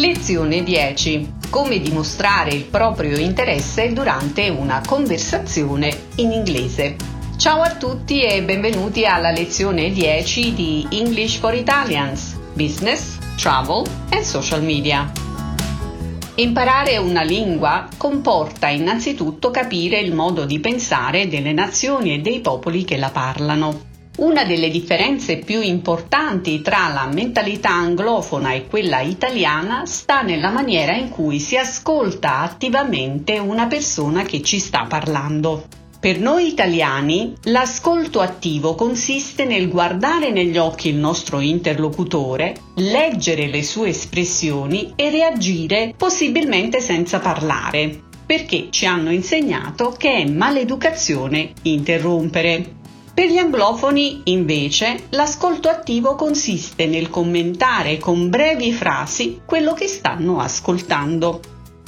Lezione 10. Come dimostrare il proprio interesse durante una conversazione in inglese. Ciao a tutti e benvenuti alla lezione 10 di English for Italians, Business, Travel and Social Media. Imparare una lingua comporta innanzitutto capire il modo di pensare delle nazioni e dei popoli che la parlano. Una delle differenze più importanti tra la mentalità anglofona e quella italiana sta nella maniera in cui si ascolta attivamente una persona che ci sta parlando. Per noi italiani l'ascolto attivo consiste nel guardare negli occhi il nostro interlocutore, leggere le sue espressioni e reagire possibilmente senza parlare, perché ci hanno insegnato che è maleducazione interrompere. Per gli anglofoni, invece, l'ascolto attivo consiste nel commentare con brevi frasi quello che stanno ascoltando.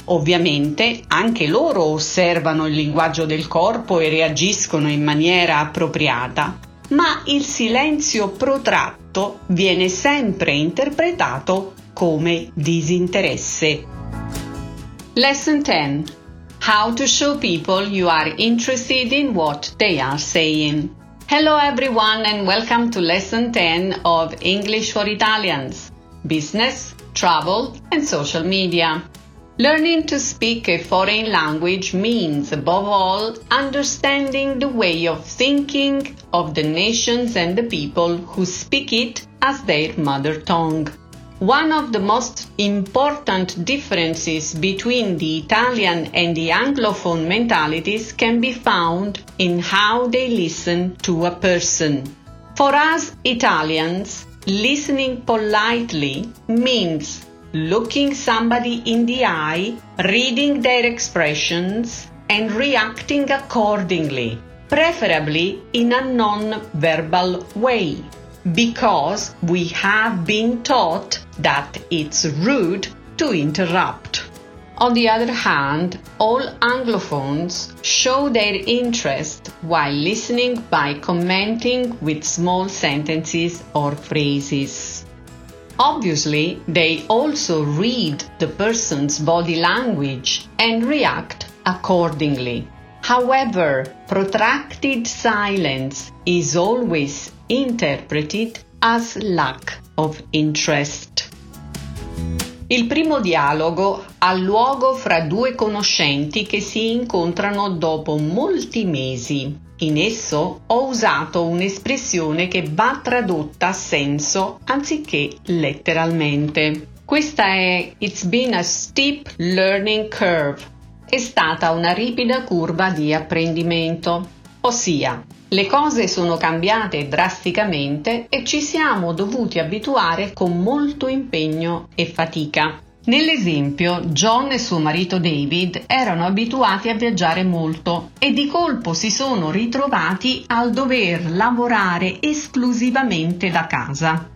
Ovviamente anche loro osservano il linguaggio del corpo e reagiscono in maniera appropriata, ma il silenzio protratto viene sempre interpretato come disinteresse. Lesson 10 How to show people you are interested in what they are saying. Hello everyone and welcome to lesson 10 of English for Italians Business, Travel and Social Media. Learning to speak a foreign language means, above all, understanding the way of thinking of the nations and the people who speak it as their mother tongue. One of the most important differences between the Italian and the Anglophone mentalities can be found in how they listen to a person. For us Italians, listening politely means looking somebody in the eye, reading their expressions, and reacting accordingly, preferably in a non-verbal way, because we have been taught that it's rude to interrupt. On the other hand, all Anglophones show their interest while listening by commenting with small sentences or phrases. Obviously, they also read the person's body language and react accordingly. However, protracted silence is always interpreted as lack of interest. Il primo dialogo ha luogo fra due conoscenti che si incontrano dopo molti mesi. In esso ho usato un'espressione che va tradotta a senso anziché letteralmente. Questa è It's been a steep learning curve. È stata una ripida curva di apprendimento. Ossia, le cose sono cambiate drasticamente e ci siamo dovuti abituare con molto impegno e fatica. Nell'esempio, John e suo marito David erano abituati a viaggiare molto e di colpo si sono ritrovati al dover lavorare esclusivamente da casa.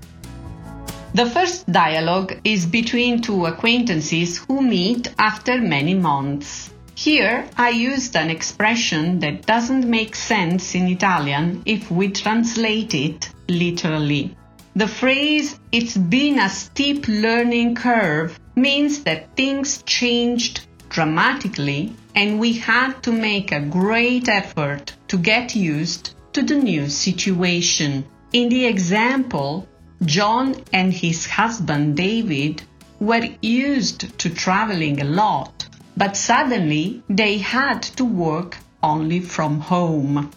The first dialogue is between two acquaintances who meet after many months. Here I used an expression that doesn't make sense in Italian if we translate it literally. The phrase, it's been a steep learning curve, means that things changed dramatically and we had to make a great effort to get used to the new situation. In the example, John and his husband David were used to traveling a lot, but suddenly they had to work only from home.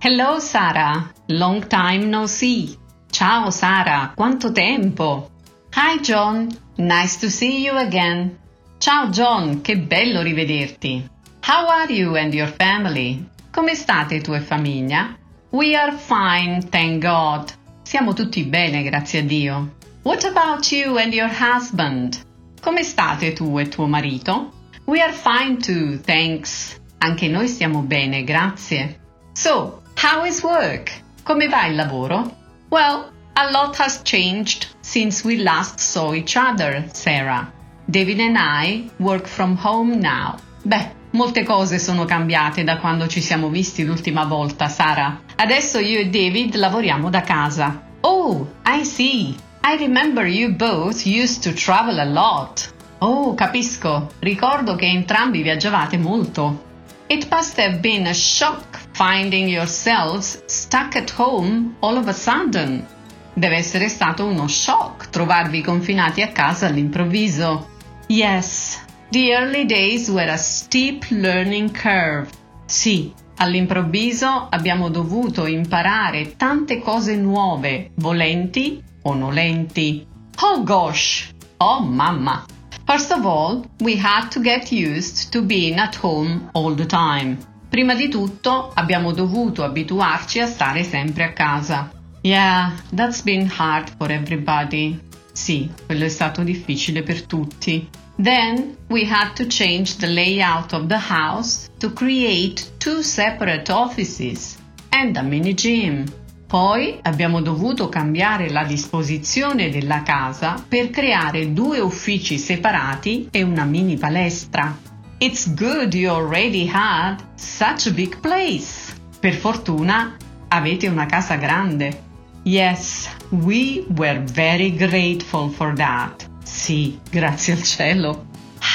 Hello Sarah, long time no see. Ciao Sara, quanto tempo! Hi John, nice to see you again. Ciao John, che bello rivederti. How are you and your family? Come state tu e famiglia? We are fine, thank God. Siamo tutti bene, grazie a Dio. What about you and your husband? Come state tu e tuo marito? We are fine too, thanks. Anche noi stiamo bene, grazie. So, how is work? Come va il lavoro? Well, a lot has changed since we last saw each other, Sarah. David and I work from home now. Beh, molte cose sono cambiate da quando ci siamo visti l'ultima volta, Sara. Adesso io e David lavoriamo da casa. Oh, I see. I remember you both used to travel a lot. Oh, capisco. Ricordo che entrambi viaggiavate molto. It must have been a shock finding yourselves stuck at home all of a sudden. Deve essere stato uno shock trovarvi confinati a casa all'improvviso. Yes, the early days were a steep learning curve. Sì, all'improvviso abbiamo dovuto imparare tante cose nuove, volenti o nolenti. Oh gosh! Oh mamma! First of all, we had to get used to being at home all the time. Prima di tutto abbiamo dovuto abituarci a stare sempre a casa. Yeah, that's been hard for everybody. Sì, quello è stato difficile per tutti. Then we had to change the layout of the house to create two separate offices and a mini gym. Poi abbiamo dovuto cambiare la disposizione della casa per creare due uffici separati e una mini palestra. It's good you already had such a big place. Per fortuna avete una casa grande. Yes, we were very grateful for that. Sì, grazie al cielo.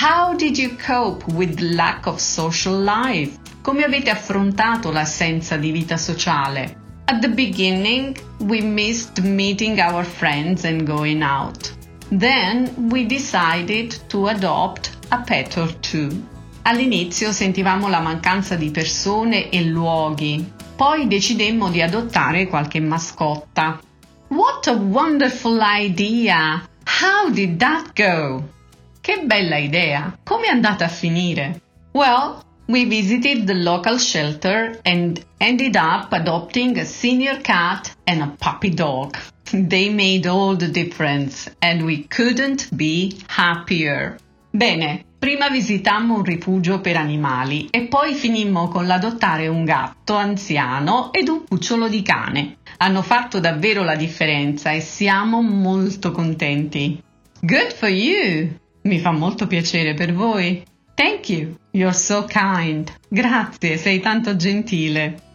How did you cope with lack of social life? Come avete affrontato l'assenza di vita sociale? At the beginning, we missed meeting our friends and going out. Then we decided to adopt a pet or two. All'inizio sentivamo la mancanza di persone e luoghi, poi decidemmo di adottare qualche mascotta. What a wonderful idea! How did that go? Che bella idea! Come è andata a finire? Well, we visited the local shelter and ended up adopting a senior cat and a puppy dog. They made all the difference and we couldn't be happier. Bene, prima visitammo un rifugio per animali e poi finimmo con l'adottare un gatto anziano ed un cucciolo di cane. Hanno fatto davvero la differenza e siamo molto contenti. Good for you! Mi fa molto piacere per voi. Thank you. You're so kind. Grazie, sei tanto gentile.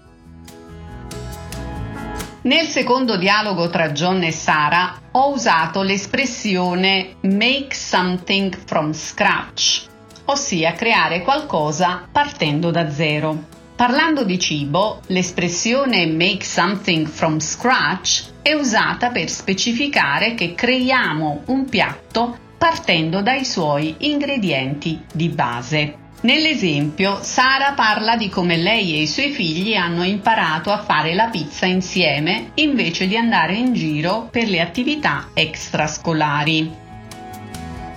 Nel secondo dialogo tra John e Sara ho usato l'espressione make something from scratch, ossia creare qualcosa partendo da zero. Parlando di cibo, l'espressione make something from scratch è usata per specificare che creiamo un piatto partendo dai suoi ingredienti di base. Nell'esempio, Sara parla di come lei e i suoi figli hanno imparato a fare la pizza insieme invece di andare in giro per le attività extrascolari.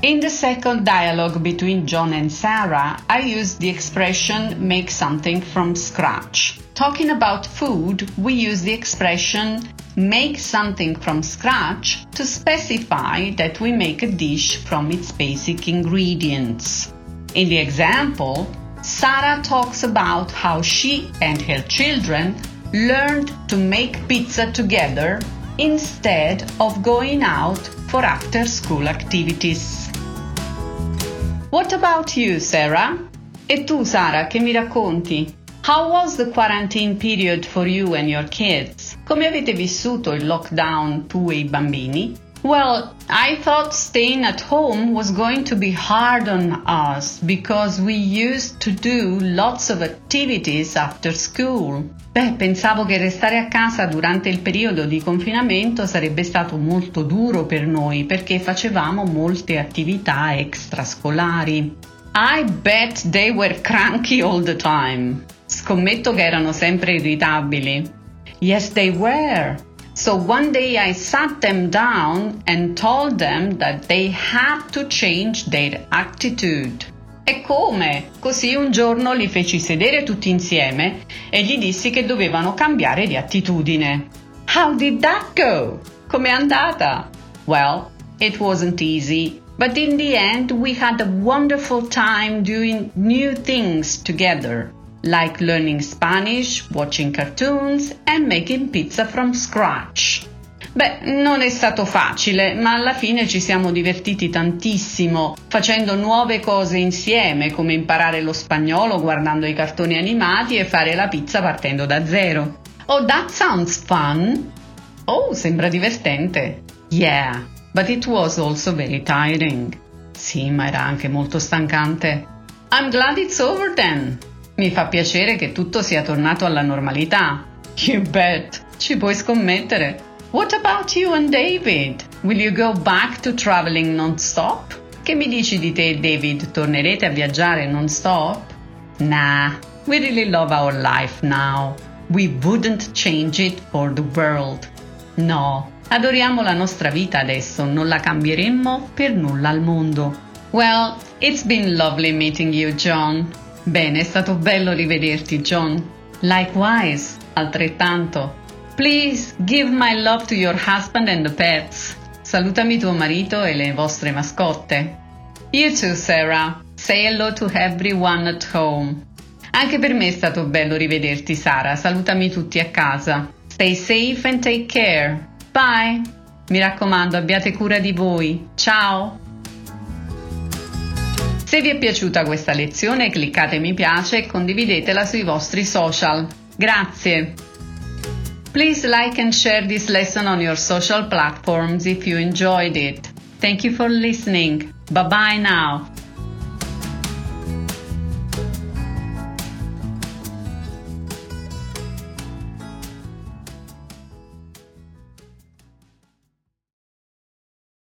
In the second dialogue between John and Sarah, I used the expression make something from scratch. Talking about food, we use the expression make something from scratch to specify that we make a dish from its basic ingredients. In the example, Sarah talks about how she and her children learned to make pizza together instead of going out for after school activities. What about you, Sarah? E tu, Sara, che mi racconti? How was the quarantine period for you and your kids? Come avete vissuto il lockdown tu e i bambini? Well, I thought staying at home was going to be hard on us because we used to do lots of activities after school. Beh, pensavo che restare a casa durante il periodo di confinamento sarebbe stato molto duro per noi perché facevamo molte attività extrascolari. I bet they were cranky all the time. Scommetto che erano sempre irritabili. Yes, they were. So one day I sat them down and told them that they had to change their attitude. E come? Così un giorno li feci sedere tutti insieme e gli dissi che dovevano cambiare di attitudine. How did that go? Com'è andata? Well, it wasn't easy, but in the end we had a wonderful time doing new things together like learning Spanish, watching cartoons and making pizza from scratch. Beh, non è stato facile, ma alla fine ci siamo divertiti tantissimo, facendo nuove cose insieme, come imparare lo spagnolo guardando i cartoni animati e fare la pizza partendo da zero. Oh, that sounds fun! Oh, sembra divertente! Yeah, but it was also very tiring. Sì, ma era anche molto stancante. I'm glad it's over then. Mi fa piacere che tutto sia tornato alla normalità. You bet. Ci puoi scommettere. What about you and David? Will you go back to traveling non-stop? Che mi dici di te, David? Tornerete a viaggiare non-stop? Nah, we really love our life now. We wouldn't change it for the world. No, adoriamo la nostra vita adesso, non la cambieremmo per nulla al mondo. Well, it's been lovely meeting you, John. Bene, è stato bello rivederti, John. Likewise, altrettanto. Please give my love to your husband and the pets. Salutami tuo marito e le vostre mascotte. You too, Sarah. Say hello to everyone at home. Anche per me è stato bello rivederti, Sara. Salutami tutti a casa. Stay safe and take care. Bye. Mi raccomando, abbiate cura di voi. Ciao. Se vi è piaciuta questa lezione cliccate mi piace e condividetela sui vostri social. Grazie! Please like and share this lesson on your social platforms if you enjoyed it. Thank you for listening. Bye bye now.